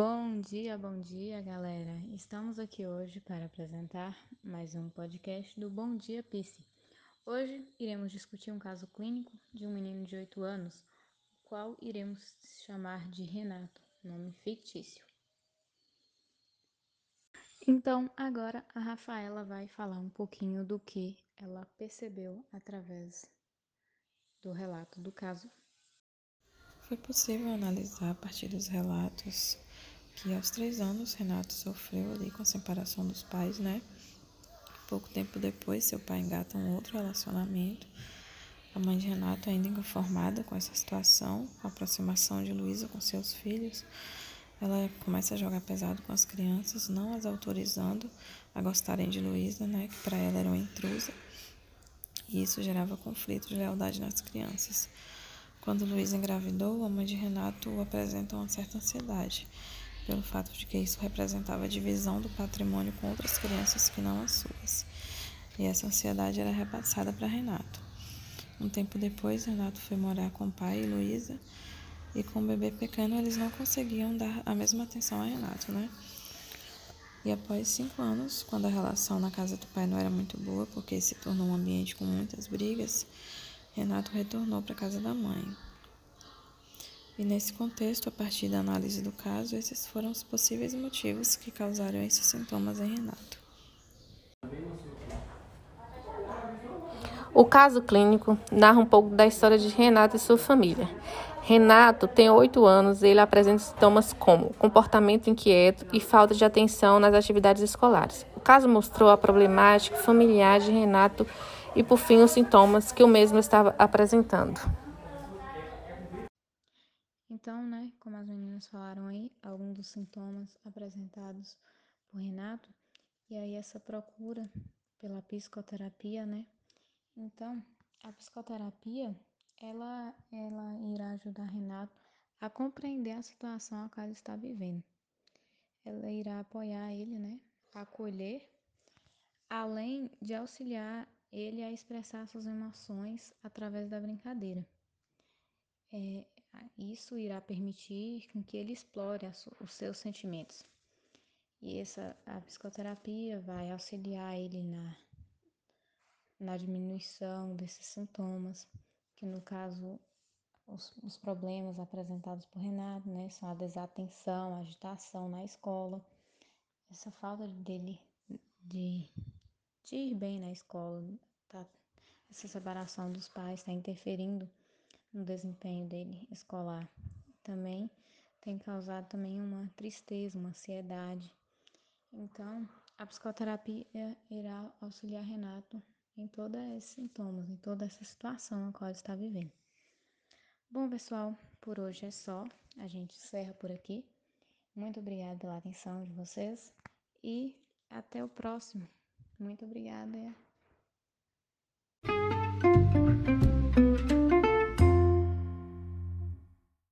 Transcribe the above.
Bom dia, bom dia, galera. Estamos aqui hoje para apresentar mais um podcast do Bom Dia Pisse. Hoje iremos discutir um caso clínico de um menino de 8 anos, o qual iremos chamar de Renato, nome fictício. Então, agora a Rafaela vai falar um pouquinho do que ela percebeu através do relato do caso. Foi possível analisar a partir dos relatos que aos três anos Renato sofreu ali com a separação dos pais, né? Pouco tempo depois, seu pai engata um outro relacionamento. A mãe de Renato, ainda inconformada com essa situação, com a aproximação de Luísa com seus filhos, ela começa a jogar pesado com as crianças, não as autorizando a gostarem de Luísa, né? Que para ela era uma intrusa. E isso gerava conflito de lealdade nas crianças. Quando Luísa engravidou, a mãe de Renato apresenta uma certa ansiedade pelo fato de que isso representava a divisão do patrimônio com outras crianças que não as suas. E essa ansiedade era repassada para Renato. Um tempo depois, Renato foi morar com o pai e Luísa, e com o bebê pequeno eles não conseguiam dar a mesma atenção a Renato, né? E após cinco anos, quando a relação na casa do pai não era muito boa, porque se tornou um ambiente com muitas brigas, Renato retornou para a casa da mãe. E nesse contexto, a partir da análise do caso, esses foram os possíveis motivos que causaram esses sintomas em Renato. O caso clínico narra um pouco da história de Renato e sua família. Renato tem oito anos e ele apresenta sintomas como comportamento inquieto e falta de atenção nas atividades escolares. O caso mostrou a problemática familiar de Renato e, por fim, os sintomas que o mesmo estava apresentando. Então, né, como as meninas falaram aí, alguns dos sintomas apresentados por Renato, e aí essa procura pela psicoterapia, né? Então, a psicoterapia, ela, ela irá ajudar Renato a compreender a situação a qual ele está vivendo. Ela irá apoiar ele, né? Acolher, além de auxiliar ele a expressar suas emoções através da brincadeira. É, isso irá permitir que ele explore os seus sentimentos. E essa a psicoterapia vai auxiliar ele na, na diminuição desses sintomas, que no caso os, os problemas apresentados por Renato, né, são a desatenção, a agitação na escola, essa falta dele de, de ir bem na escola, tá, essa separação dos pais está interferindo no desempenho dele escolar. Também tem causado também uma tristeza, uma ansiedade. Então, a psicoterapia irá auxiliar Renato em todos esses sintomas, em toda essa situação a qual ele está vivendo. Bom, pessoal, por hoje é só. A gente encerra por aqui. Muito obrigada pela atenção de vocês e até o próximo. Muito obrigada.